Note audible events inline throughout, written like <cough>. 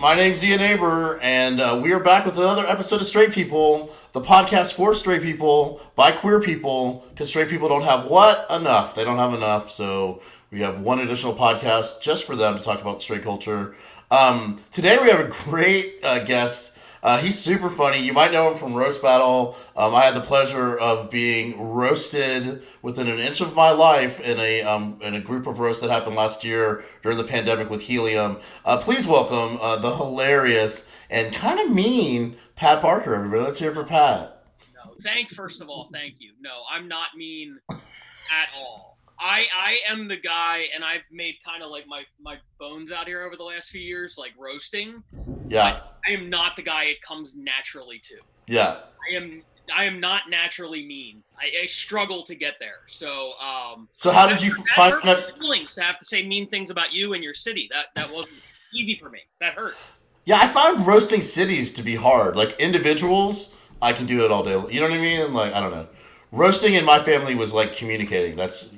My name's Ian Aber, and uh, we are back with another episode of Straight People, the podcast for straight people by queer people, because straight people don't have what? Enough. They don't have enough, so we have one additional podcast just for them to talk about straight culture. Um, today we have a great uh, guest. Uh, he's super funny. You might know him from Roast Battle. Um, I had the pleasure of being roasted within an inch of my life in a um, in a group of roasts that happened last year during the pandemic with Helium. Uh, please welcome uh, the hilarious and kind of mean Pat Barker. Everybody, let's hear for Pat. No, thank first of all, thank you. No, I'm not mean at all. I I am the guy, and I've made kind of like my my bones out here over the last few years, like roasting. Yeah, I am not the guy it comes naturally to. yeah. I am I am not naturally mean. I, I struggle to get there. So um, So how did you find? my feelings to have to say mean things about you and your city. That that wasn't easy for me. That hurt. Yeah, I found roasting cities to be hard. Like individuals, I can do it all day. You know what I mean? Like I don't know. Roasting in my family was like communicating. That's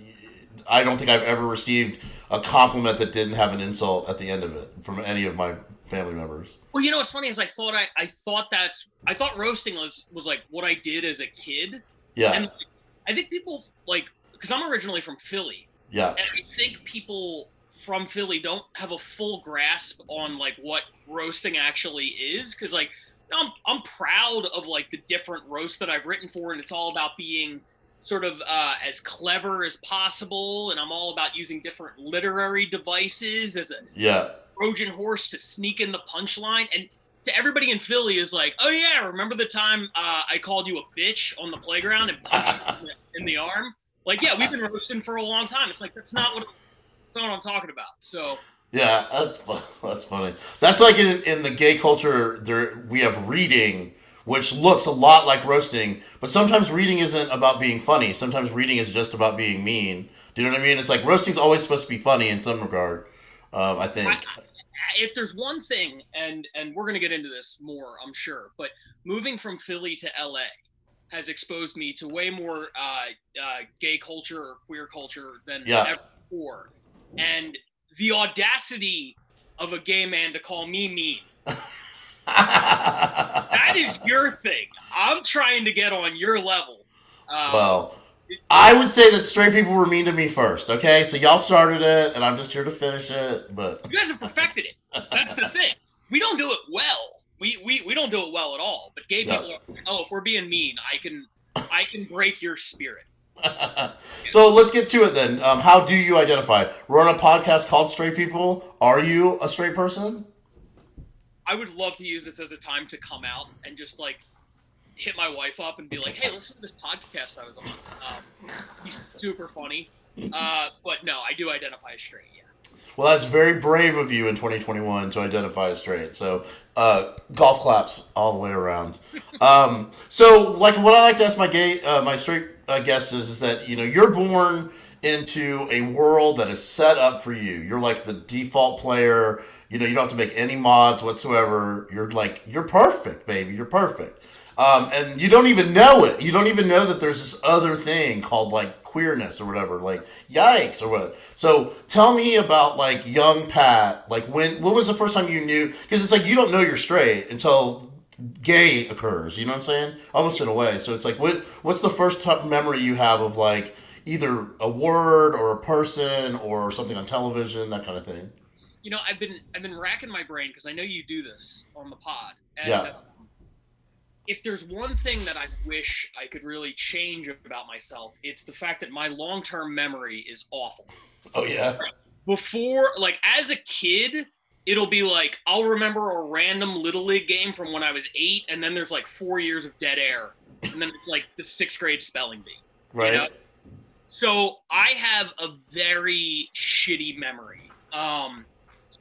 I don't think I've ever received a compliment that didn't have an insult at the end of it from any of my family members. Well, you know what's funny is I thought I, I thought that's I thought roasting was was like what I did as a kid, Yeah, and I think people like because I'm originally from Philly, yeah, and I think people from Philly don't have a full grasp on like what roasting actually is. Because like I'm I'm proud of like the different roasts that I've written for, and it's all about being sort of uh, as clever as possible, and I'm all about using different literary devices as a yeah. Trojan horse to sneak in the punchline. And to everybody in Philly is like, oh yeah, remember the time uh, I called you a bitch on the playground and punched you in the, arm? Like, yeah, we've been roasting for a long time. It's like that's not what that's not what I'm talking about. So Yeah, that's <laughs> that's funny. That's like in in the gay culture, there we have reading, which looks a lot like roasting, but sometimes reading isn't about being funny. Sometimes reading is just about being mean. Do you know what I mean? It's like roasting's always supposed to be funny in some regard. Um, I think. if there's one thing, and and we're gonna get into this more, I'm sure, but moving from Philly to LA has exposed me to way more uh, uh, gay culture or queer culture than Yeah. ever before, and the audacity of a gay man to call me mean. <laughs> That is your thing. I'm trying to get on your level. Um, well, I would say that straight people were mean to me first. Okay, so y'all started it, and I'm just here to finish it. But you guys have perfected it. That's the thing. We don't do it well. We we, we don't do it well at all. But gay No. people are oh, if we're being mean, I can I can break your spirit. <laughs> so let's get to it then. Um, how do you identify? We're on a podcast called Straight People. Are you a straight person? I would love to use this as a time to come out and just like hit my wife up and be like, "Hey, listen to this podcast I was on. Um, he's super funny." Uh, but no, I do identify as straight. Yeah. Well, that's very brave of you in 2021 to identify as straight. So, uh, golf claps all the way around. <laughs> Um, so, like, what I like to ask my gay, uh, my straight uh, guests is, is that you know you're born into a world that is set up for you. You're like the default player. You know, you don't have to make any mods whatsoever. You're like you're perfect, baby. You're perfect. Um, and you don't even know it. You don't even know that there's this other thing called like queerness or whatever. Like, yikes or what. So tell me about like young Pat. Like, when when was the first time you knew? Because it's like you don't know you're straight until gay occurs. You know what I'm saying? Almost in a way. So it's like, what what's the first memory you have of like either a word or a person or something on television, that kind of thing? You know, I've been I've been racking my brain because I know you do this on the pod. And, Yeah. uh, if there's one thing that I wish I could really change about myself, it's the fact that my long-term memory is awful. Oh yeah. Before, like as a kid, it'll be like I'll remember a random little league game from when I was eight, and then there's like four years of dead air, and then it's like the sixth grade spelling bee. Right. know? So I have a very shitty memory. Um,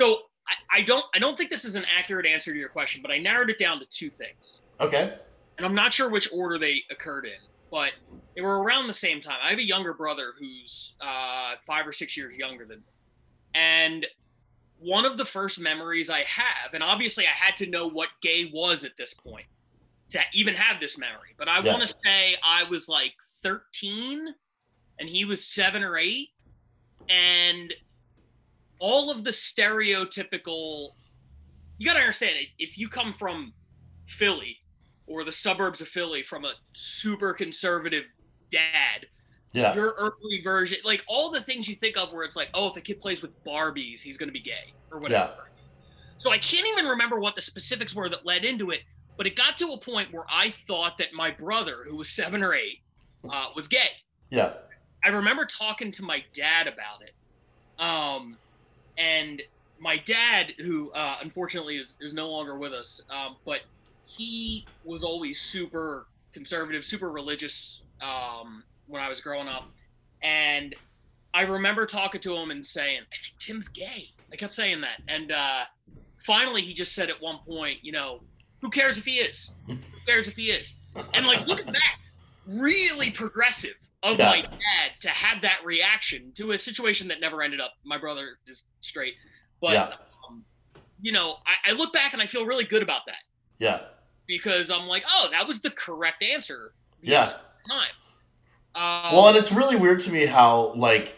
so I, I don't I don't think this is an accurate answer to your question, but I narrowed it down to two things, Okay. and I'm not sure which order they occurred in, but they were around the same time. I have a younger brother who's uh, five or six years younger than me, and one of the first memories I have, and obviously I had to know what gay was at this point to even have this memory, but I Yeah. want to say I was like 13 and he was seven or eight, and all of the stereotypical, you got to understand it. If you come from Philly or the suburbs of Philly from a super conservative dad, Yeah. your early version, like all the things you think of where it's like, oh, if a kid plays with Barbies, he's going to be gay or whatever. So I can't even remember what the specifics were that led into it, but it got to a point where I thought that my brother, who was seven or eight, uh, was gay. Yeah. I remember talking to my dad about it. Um, and my dad, who uh, unfortunately is, is no longer with us, um, but he was always super conservative, super religious um, when I was growing up. And I remember talking to him and saying, I think Tim's gay. I kept saying that. And uh, finally, he just said at one point, you know, who cares if he is? Who cares if he is? And like, look at that. Really progressive of Yeah. my dad to have that reaction to a situation that never ended up. My brother is straight, but Yeah. um, you know, I, I look back and I feel really good about that Yeah. because I'm like, oh, that was the correct answer. Yeah. Time. Um, Well, and it's really weird to me how like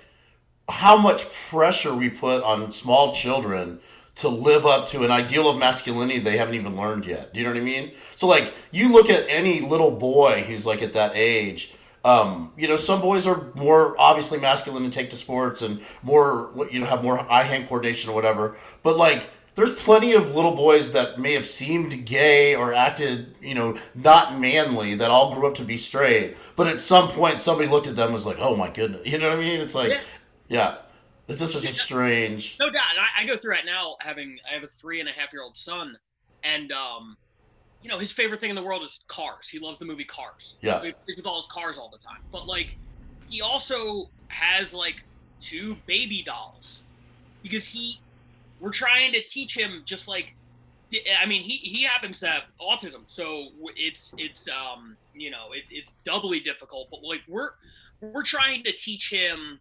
how much pressure we put on small children to live up to an ideal of masculinity they haven't even learned yet. Do you know what I mean? So like you look at any little boy who's like at that age, um, you know, some boys are more obviously masculine and take to sports and more you know have more eye hand coordination or whatever. But like there's plenty of little boys that may have seemed gay or acted, you know, not manly that all grew up to be straight. But at some point, somebody looked at them and was like, "Oh my goodness," <laughs> you know what I mean? It's like, Yeah. yeah, it's just such a strange. No doubt. I, I go through it now having I have a three and a half year old son and um you know, his favorite thing in the world is cars. He loves the movie Cars. Yeah. He plays with all his cars all the time. But like he also has like two baby dolls because he we're trying to teach him just like I mean he he happens to have autism so it's it's um you know it, it's doubly difficult but like we're we're trying to teach him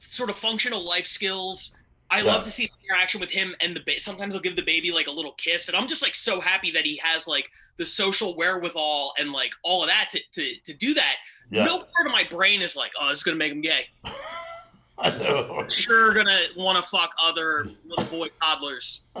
sort of functional life skills I Yeah. love to see the interaction with him and the ba- sometimes I'll give the baby like a little kiss and I'm just like so happy that he has like the social wherewithal and like all of that to to, to do that Yeah, no part of my brain is like oh it's gonna make him gay <laughs> I know. sure gonna want to fuck other little boy toddlers. <laughs>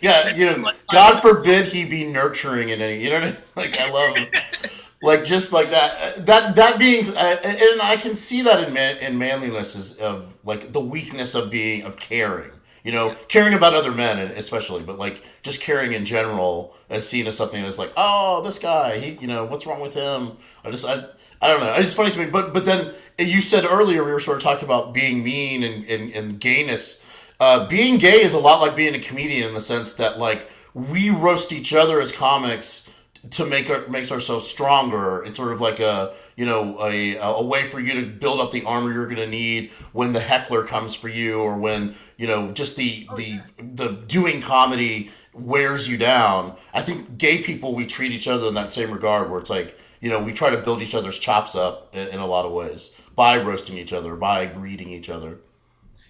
yeah, you know, God forbid he be nurturing in any. You know what I mean? Like I love him. <laughs> like just like that. That that being, uh, and I can see that in man in manliness is of like the weakness of being of caring. You know, caring about other men, and especially, but like just caring in general, as seen as something that's like, oh, this guy, he, you know, what's wrong with him? I just, I, I don't know. It's funny to me, but but then you said earlier we were sort of talking about being mean and and, and gayness. Uh, being gay is a lot like being a comedian in the sense that like we roast each other as comics to make our makes ourselves stronger. It's sort of like a you know a a way for you to build up the armor you're going to need when the heckler comes for you, or when you know just the oh, the the doing comedy wears you down. I think gay people we treat each other in that same regard, where it's like you know we try to build each other's chops up in, in a lot of ways by roasting each other, by greeting each other.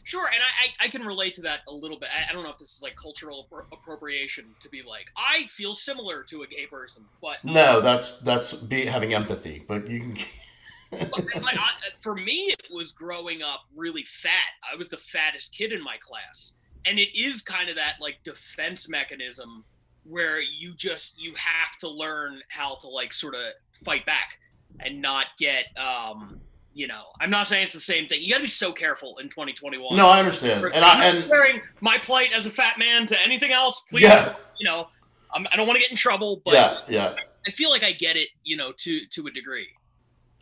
Sure, and I, I, I can relate to that a little bit. I, I don't know if this is like cultural appro- appropriation to be like, I feel similar to a gay person, but, No, that's that's be, having empathy, but you can. <laughs> but I, for me, it was growing up really fat. I was the fattest kid in my class, and it is kind of that like defense mechanism where you just you have to learn how to like sort of fight back and not get um you know i'm not saying it's the same thing you got to be so careful in 2021 No, I understand, and I I'm not and comparing my plight as a fat man to anything else. Please, Yeah. you know, I'm, I don't want to get in trouble, but yeah, yeah. I feel like I get it, you know, to to a degree.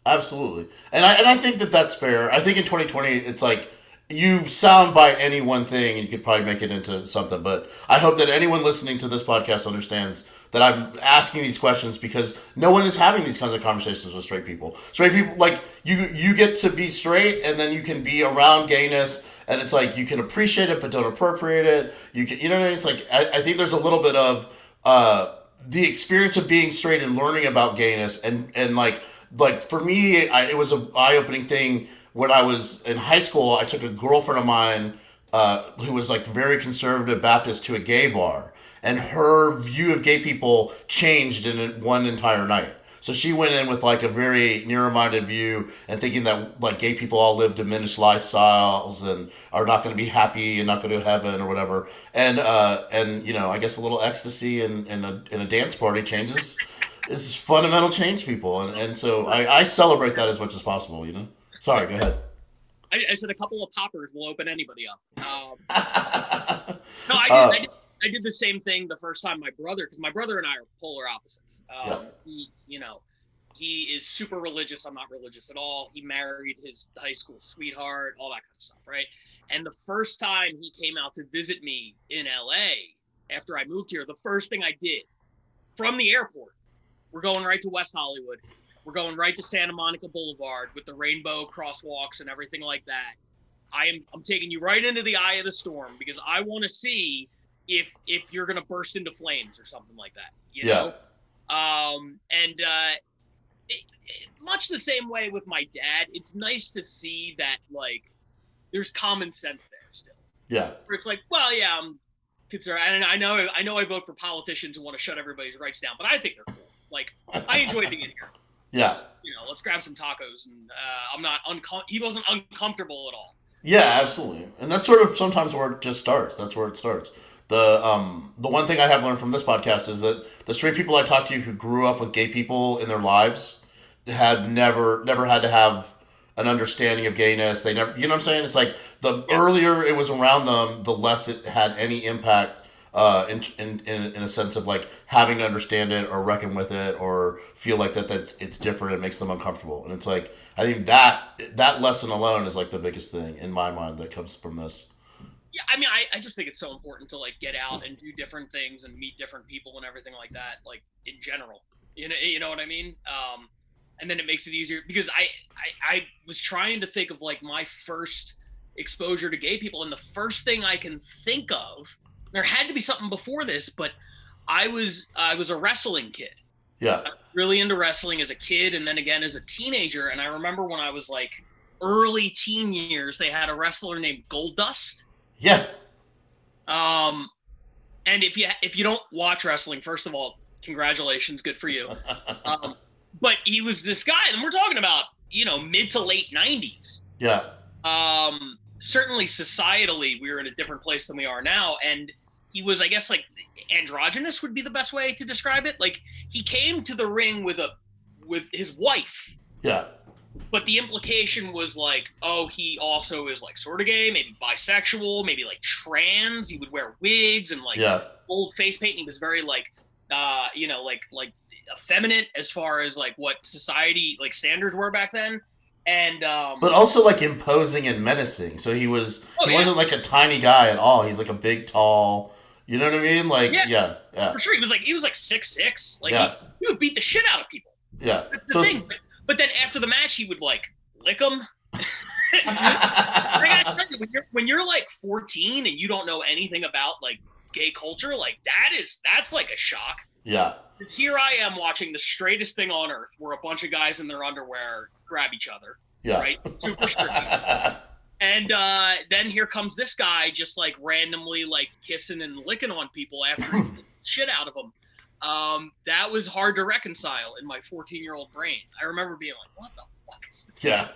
Absolutely, and I and I think that that's fair. I think in 2020, it's like you soundbite any one thing, and you could probably make it into something. But I hope that anyone listening to this podcast understands that I'm asking these questions because no one is having these kinds of conversations with straight people. Straight people, like you, you get to be straight, and then you can be around gayness, and it's like you can appreciate it but don't appropriate it. You can, you know I mean? It's like I, I think there's a little bit of uh, the experience of being straight and learning about gayness, and and like like for me, I, it was a eye opening thing when I was in high school. I took a girlfriend of mine uh, who was like very conservative Baptist to a gay bar, and her view of gay people changed in one entire night. So she went in with like a very narrow-minded view and thinking that like gay people all live diminished lifestyles and are not going to be happy and not going to heaven or whatever. And uh, and you know, I guess a little ecstasy and in, in a in a dance party changes is fundamental change people, and and so I, I celebrate that as much as possible. You know. Sorry, go ahead. I, I said a couple of poppers will open anybody up. Um, <laughs> no, I did, uh, I did, I did. the same thing the first time my brother, because my brother and I are polar opposites. Um, yeah. He, you know, he is super religious. I'm not religious at all. He married his high school sweetheart, all that kind of stuff, right? And the first time he came out to visit me in LA after I moved here, the first thing I did from the airport, we're going right to West Hollywood. We're going right to Santa Monica Boulevard with the rainbow crosswalks and everything like that. I am I'm taking you right into the eye of the storm because I want to see if if you're gonna burst into flames or something like that. You yeah. know? Um and uh it, it, much the same way with my dad, it's nice to see that like there's common sense there still. Yeah. Where it's like, well, yeah, I'm concerned. And I know I know I vote for politicians who want to shut everybody's rights down, but I think they're cool. Like I enjoy being here. <laughs> Yeah. Let's, you know, let's grab some tacos, and uh, I'm not uncom- He wasn't uncomfortable at all. Yeah, absolutely, and that's sort of sometimes where it just starts. That's where it starts. The um the one thing I have learned from this podcast is that the straight people I talk to who grew up with gay people in their lives had never never had to have an understanding of gayness. They never, you know what I'm saying? It's like the yeah. earlier it was around them, the less it had any impact uh, in, in, in, in, a sense of like having to understand it or reckon with it or feel like that, that it's different it makes them uncomfortable and it's like i think that that lesson alone is like the biggest thing in my mind that comes from this yeah i mean I, I just think it's so important to like get out and do different things and meet different people and everything like that like in general you know you know what i mean um and then it makes it easier because I, I i was trying to think of like my first exposure to gay people and the first thing i can think of there had to be something before this, but I was I was a wrestling kid. Yeah. really into wrestling as a kid and then again as a teenager. And I remember when I was like early teen years, they had a wrestler named Goldust. Yeah. Um and if you if you don't watch wrestling, first of all, congratulations, good for you. <laughs> um, but he was this guy, and we're talking about, you know, mid to late nineties. Yeah. Um certainly societally we were in a different place than we are now and he was i guess like androgynous would be the best way to describe it like he came to the ring with a with his wife yeah but the implication was like oh he also is like sort of gay maybe bisexual maybe like trans he would wear wigs and like yeah. old face paint he was very like uh you know like like effeminate as far as like what society like standards were back then and um, but also like imposing and menacing. So he was oh, he yeah. wasn't like a tiny guy at all. He's like a big, tall. You know what I mean? Like yeah, yeah, yeah. for sure. He was like he was like six six. Like he, he would beat the shit out of people. Yeah, that's the so thing. But, then after the match, he would like lick them. when you're when you're like 14 and you don't know anything about like gay culture, like that is that's like a shock. Yeah. Because here I am watching the straightest thing on earth, where a bunch of guys in their underwear grab each other. Yeah. Right. Super strict. and uh, then here comes this guy just like randomly like kissing and licking on people after <laughs> shit out of them. Um, that was hard to reconcile in my 14 year old brain. I remember being like, what the fuck is this? Yeah.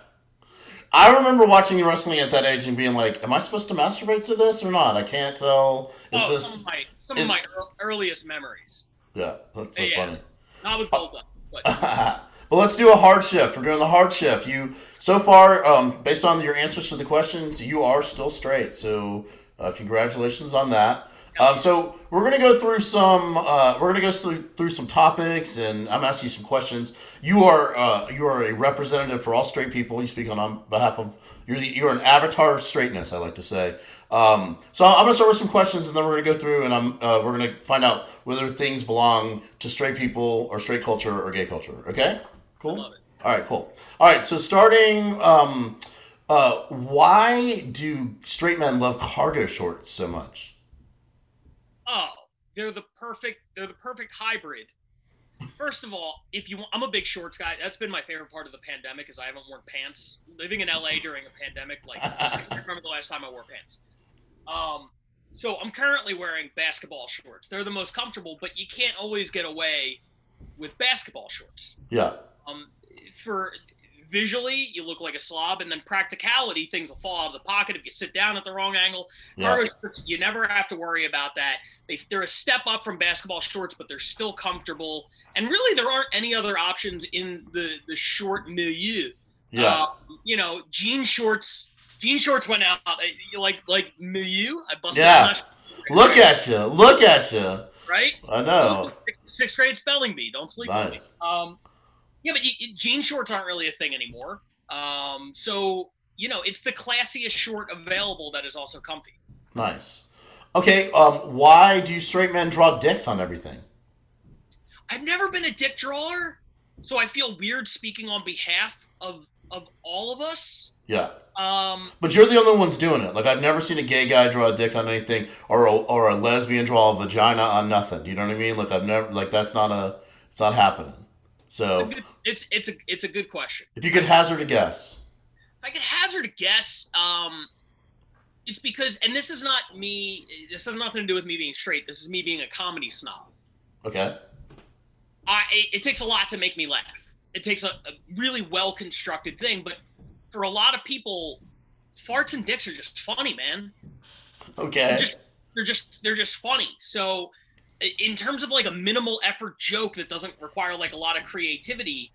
I remember watching wrestling at that age and being like, "Am I supposed to masturbate to this or not? I can't tell." Is oh, this some of my, some is, of my earliest memories? Yeah, that's so yeah. funny. Not with Golda, but. <laughs> but let's do a hard shift. We're doing the hard shift. You so far, um, based on your answers to the questions, you are still straight. So uh, congratulations on that. Um, so we're gonna go through some. Uh, we're gonna go through, through some topics, and I'm asking you some questions. You are uh, you are a representative for all straight people. You speak on, on behalf of. You're the, you're an avatar of straightness. I like to say. Um, so I'm gonna start with some questions, and then we're gonna go through, and I'm uh, we're gonna find out whether things belong to straight people or straight culture or gay culture. Okay, cool. All right, cool. All right, so starting, um, uh, why do straight men love cargo shorts so much? Oh, they're the perfect. They're the perfect hybrid. First of all, if you, I'm a big shorts guy. That's been my favorite part of the pandemic, is I haven't worn pants. Living in LA during a pandemic, like I <laughs> remember the last time I wore pants. Um, so I'm currently wearing basketball shorts. They're the most comfortable, but you can't always get away with basketball shorts. Yeah. Um, for visually, you look like a slob, and then practicality, things will fall out of the pocket if you sit down at the wrong angle. Yeah. You never have to worry about that. They, they're a step up from basketball shorts, but they're still comfortable. And really, there aren't any other options in the the short milieu. Yeah. Uh, you know, jean shorts. Jean shorts went out uh, like like milieu. I busted. Yeah. Look at you. Look at you. right. I know. Sixth, grade spelling bee. Don't sleep with me. Nice. Um, yeah, but you, jean shorts aren't really a thing anymore. Um, so you know, it's the classiest short available that is also comfy. Nice. Okay. Um. Why do straight men draw dicks on everything? I've never been a dick drawer, so I feel weird speaking on behalf of of all of us. Yeah. Um, But you're the only ones doing it. Like I've never seen a gay guy draw a dick on anything, or a, or a lesbian draw a vagina on nothing. You know what I mean? Like I've never like that's not a it's not happening. So it's it's a it's a good question. if you could hazard a guess, If I could hazard a guess, um, it's because, and this is not me. This has nothing to do with me being straight. This is me being a comedy snob. okay. I it, it takes a lot to make me laugh. It takes a, a really well constructed thing, but for a lot of people, farts and dicks are just funny, man. They're Okay. just they're just they're just funny. So, in terms of like a minimal effort joke that doesn't require like a lot of creativity,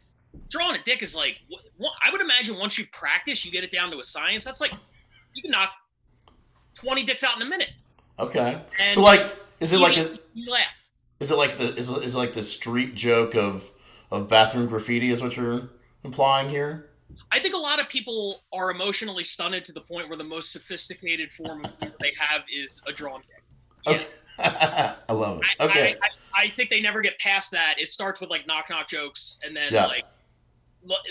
drawing a dick is like I would imagine once you practice, you get it down to a science. That's like you can knock twenty dicks out in a minute. Okay. And So like, is it like a, you laugh? is it like the is it, is it like the street joke of of bathroom graffiti? Is what you're implying here? I think a lot of people are emotionally stunted to the point where the most sophisticated form of humor they have is a drawn dick. Okay. <laughs> I love it. Okay. I, I, I think they never get past that. It starts with like knock knock jokes, and then Yeah. like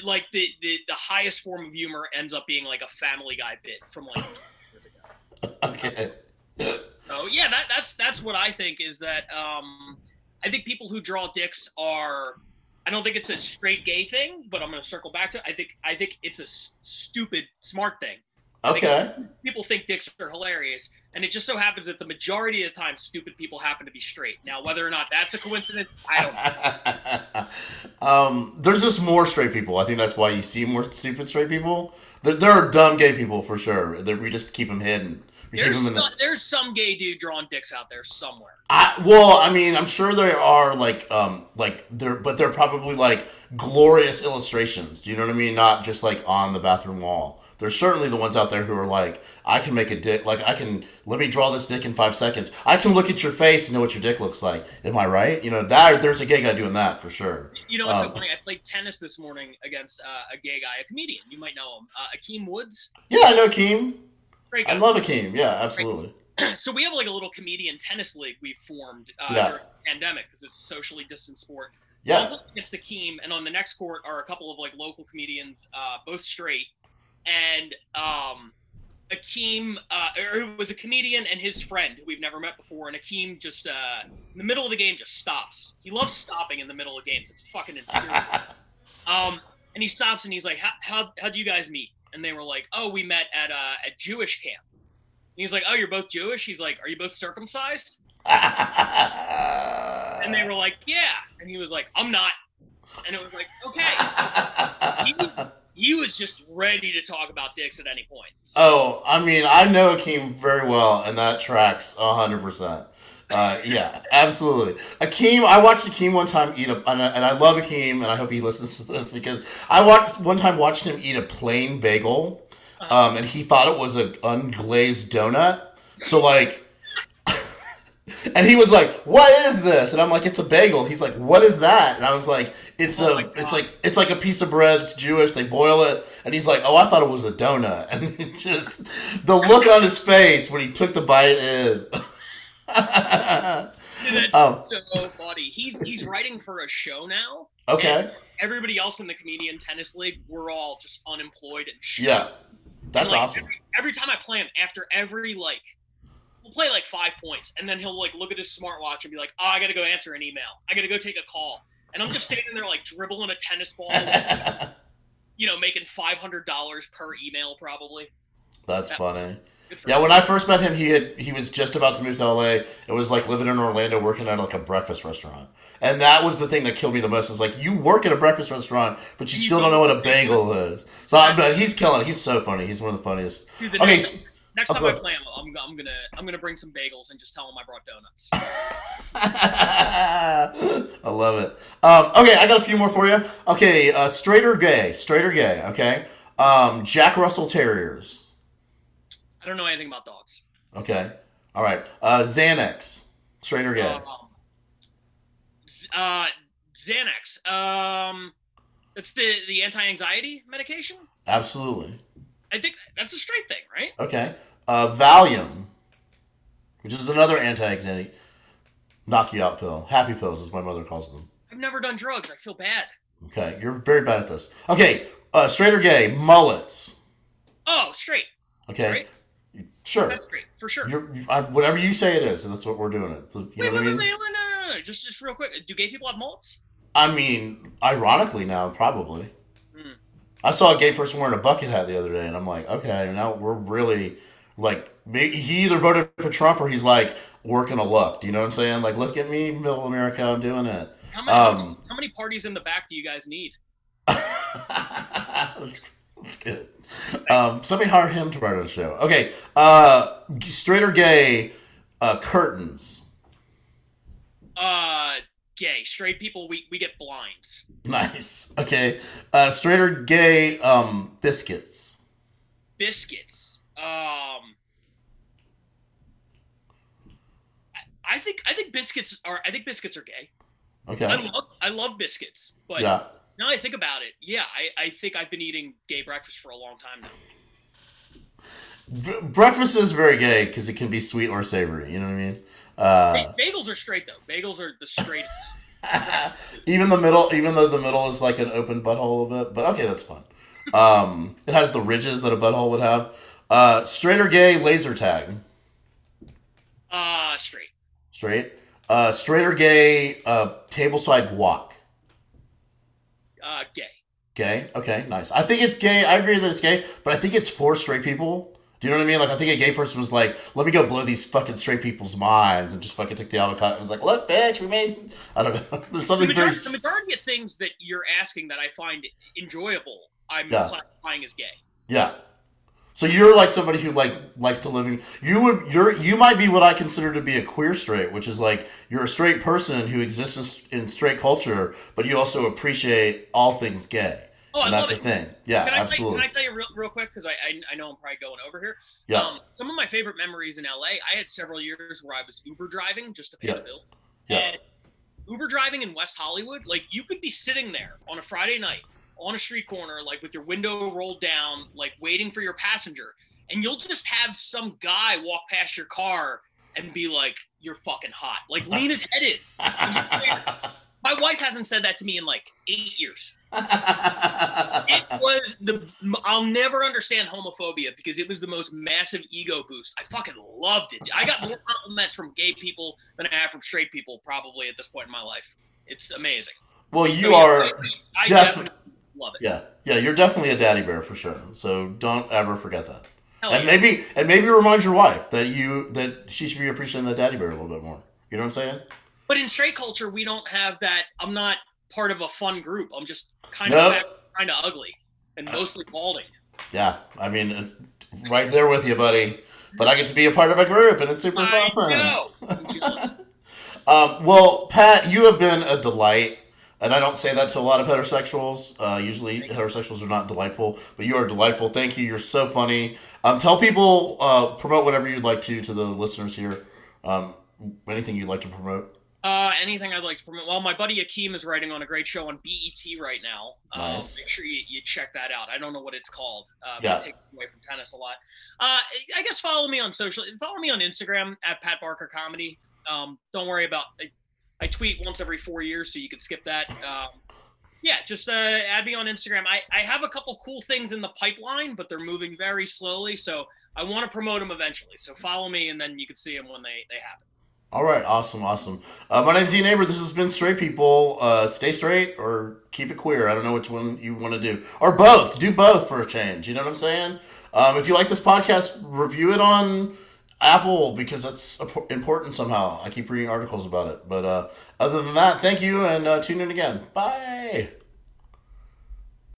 like the, the the highest form of humor ends up being like a Family Guy bit from like. <laughs> Okay. So yeah, that that's that's what I think is that um, I think people who draw dicks are. I don't think it's a straight gay thing, but I'm going to circle back to it. I think I think it's a s- stupid smart thing. Okay. people think dicks are hilarious, and it just so happens that the majority of the time, stupid people happen to be straight. Now, whether or not that's a coincidence, I don't. know. <laughs> um, there's just more straight people. I think that's why you see more stupid straight people. There, there are dumb gay people for sure. We just keep them hidden. We There's them in the. some, there's some gay dude drawing dicks out there somewhere. I, well, I mean, I'm sure there are like, um, like they're, but they're probably like glorious illustrations. Do you know what I mean? Not just like on the bathroom wall. There's certainly the ones out there who are like, I can make a dick. Like I can let me draw this dick in five seconds. I can look at your face and know what your dick looks like. Am I right? You know that there's a gay guy doing that for sure. You know what's Um, so funny? I played tennis this morning against uh, a gay guy, a comedian. You might know him, uh, Akeem Woods. Yeah, I know Akeem. Great guy. I love Akeem. Yeah, absolutely. <clears throat> so we have like a little comedian tennis league we formed uh, Yeah. during the pandemic because it's a socially distant sport. Yeah. Against Akeem, and on the next court are a couple of like local comedians, uh, both straight. And um, Akeem, uh, or it was a comedian and his friend who we've never met before. And Akeem just uh, in the middle of the game just stops. He loves stopping in the middle of games. It's fucking infuriating. <laughs> um, and he stops and he's like, "How how how'd you guys meet?" And they were like, "Oh, we met at uh, at Jewish camp." And he's like, "Oh, you're both Jewish?" He's like, "Are you both circumcised?" And they were like, "Yeah." And he was like, "I'm not." And it was like, "Okay." <laughs> he, was, just ready to talk about dicks at any point. So, oh, I mean, I know Akeem very well, and that tracks hundred percent. Uh, yeah, absolutely. Akeem, I watched Akeem one time eat a, and I, and I love Akeem, and I hope he <laughs> listens to this because I watched one time watched him eat a plain bagel, um, and he thought it was an unglazed donut. So like, <laughs> and he was like, "What is this?" And I'm like, "It's a bagel." He's like, "What is that?" And I was like, "It's Oh a, it's like, it's like a piece of bread. It's Jewish. They boil it." And he's like, "Oh, I thought it was a donut." <laughs> And it just the look on his face when he took the bite in. <laughs> that's Oh. so funny. He's he's writing for a show now. okay. Everybody else in the comedian tennis league, we're all just unemployed and shit. Yeah, that's like, awesome. Every, every time I play him, after every like, we'll play like five points, and then he'll like look at his smartwatch and be like, "Oh, I gotta go answer an email. I gotta go take a call." And I'm just sitting there like dribbling a tennis ball, <laughs> you know, making five hundred dollars per email probably. That's funny. Yeah, when I first met him, he had he was just about to move to LA. It was like living in Orlando, working at like a breakfast restaurant, and that was the thing that killed me the most. Is like you work at a breakfast restaurant, but you You still don't know what a bagel is. So I'm, but he's killing it. He's so funny. He's one of the funniest. Dude, the Okay, next, next time I play him, I'm, I'm gonna I'm gonna bring some bagels and just tell him I brought donuts. <laughs> I love it. Um, okay, I got a few more for you. Okay, uh, straight or gay? Straight or gay? Okay. Um, Jack Russell Terriers. I don't know anything about dogs. Okay. All right. Uh, Xanax. Straight or gay? Z- uh, Xanax. Um, that's the the anti-anxiety medication. Absolutely. I think that's a straight thing, right? Okay. Uh, Valium, which is another anti-anxiety knock you out pill. Happy pills, as my mother calls them. I've never done drugs. I feel bad. Okay, you're very bad at this. Okay, uh, straight or gay? Mullets. Oh, straight. Okay, Right. sure. That's great for sure. You're, I, whatever you say it is, and that's what we're doing. It. So, you wait, know wait, what I wait, mean? wait, wait, no, no, no, no. Just, just real quick. Do gay people have mullets? I mean, ironically now, probably. I saw a gay person wearing a bucket hat the other day, and I'm like, okay, now we're really like, he either voted for Trump or he's like working a look. Do you know what I'm saying? Like, look at me, middle America, I'm doing it. How many, Um, how many parties in the back do you guys need? <laughs> that's, that's good. Um, somebody hire him to write on the show. Okay, uh, straight or gay, uh, curtains. Uh, gay. Straight people, we, we get blinds. <laughs> Nice. Okay, uh, straight or gay, um, biscuits. Biscuits. Um, I, think I think biscuits are I think biscuits are gay. Okay. I love I love biscuits, but Yeah. now I think about it, yeah, I, I think I've been eating gay breakfast for a long time now. Breakfast is very gay because it can be sweet or savory. You know what I mean? Uh, Ba- bagels are straight though. Bagels are the straightest. <laughs> even the middle, even though the middle is like an open butthole a little bit, but okay, that's fun. Um, it has the ridges that a butthole would have. Uh, straight or gay laser tag? Uh, straight. Straight. Uh, straight or gay uh, tableside guac? Uh, gay. Gay. Okay, nice. I think it's gay. I agree that it's gay, but I think it's for straight people. Do you know what I mean? Like, I think a gay person was like, "Let me go blow these fucking straight people's minds," and just fucking took the avocado and was like, "Look, bitch, we made." I don't know. <laughs> There's The something very. the majority of things that you're asking that I find enjoyable, I'm Yeah. classifying as gay. Yeah. So you're like somebody who like likes to live in you would you're you might be what I consider to be a queer straight, which is like you're a straight person who exists in, in straight culture, but you also appreciate all things gay. Oh, I and love that's it. a thing. Yeah, Can I, tell you, absolutely. can I tell you real, real quick? Because I, I I know I'm probably going over here. yeah. Um, some of my favorite memories in LA. I had several years where I was Uber driving just to pay Yeah. the bill. Yeah. And Uber driving in West Hollywood, like you could be sitting there on a Friday night on a street corner, like with your window rolled down, like waiting for your passenger, and you'll just have some guy walk past your car and be like, "You're fucking hot," like lean his head in. My wife hasn't said that to me in like eight years. It <laughs> was the I'll never understand homophobia because it was the most massive ego boost. I fucking loved it. I got more compliments from gay people than I have from straight people probably at this point in my life. It's amazing. well, So, you yeah, are I, I defi- definitely love it. yeah. Yeah, you're definitely a daddy bear for sure. So don't ever forget that. Hell and yeah. maybe and maybe remind your wife that you that she should be appreciating the daddy bear a little bit more. You know what I'm saying? But in straight culture, we don't have that. I'm not part of a fun group. I'm just kind Nope. of kind of ugly, and mostly balding. Yeah, I mean, uh, right there with you, buddy. But I get to be a part of a group, and it's super I fun. <laughs> Um, well, Pat, you have been a delight, and I don't say that to a lot of heterosexuals. Uh, usually, heterosexuals are not delightful, but you are delightful. Thank you. You're so funny. Um, tell people, uh, promote whatever you'd like to to the listeners here. Um, anything you'd like to promote. Uh, anything I'd like to promote? Well, my buddy Akeem is writing on a great show on BET right now. Um, Nice. Make sure you, you check that out. I don't know what it's called. Uh, Yeah. takes away from tennis a lot. Uh, I guess follow me on social. Follow me on Instagram at Pat Barker Comedy. Um, don't worry about. I, I tweet once every four years, so you can skip that. Um, yeah, just uh, add me on Instagram. I, I have a couple cool things in the pipeline, but they're moving very slowly. So I want to promote them eventually. So follow me, and then you can see them when they, they happen. All right, awesome, awesome. Uh, my name's Ian Neighbor. This has been Straight People. Uh, stay straight or keep it queer. I don't know which one you want to do, or both. Do both for a change. You know what I'm saying? Um, if you like this podcast, review it on Apple because that's important somehow. I keep reading articles about it. But uh, other than that, thank you and uh, tune in again. Bye.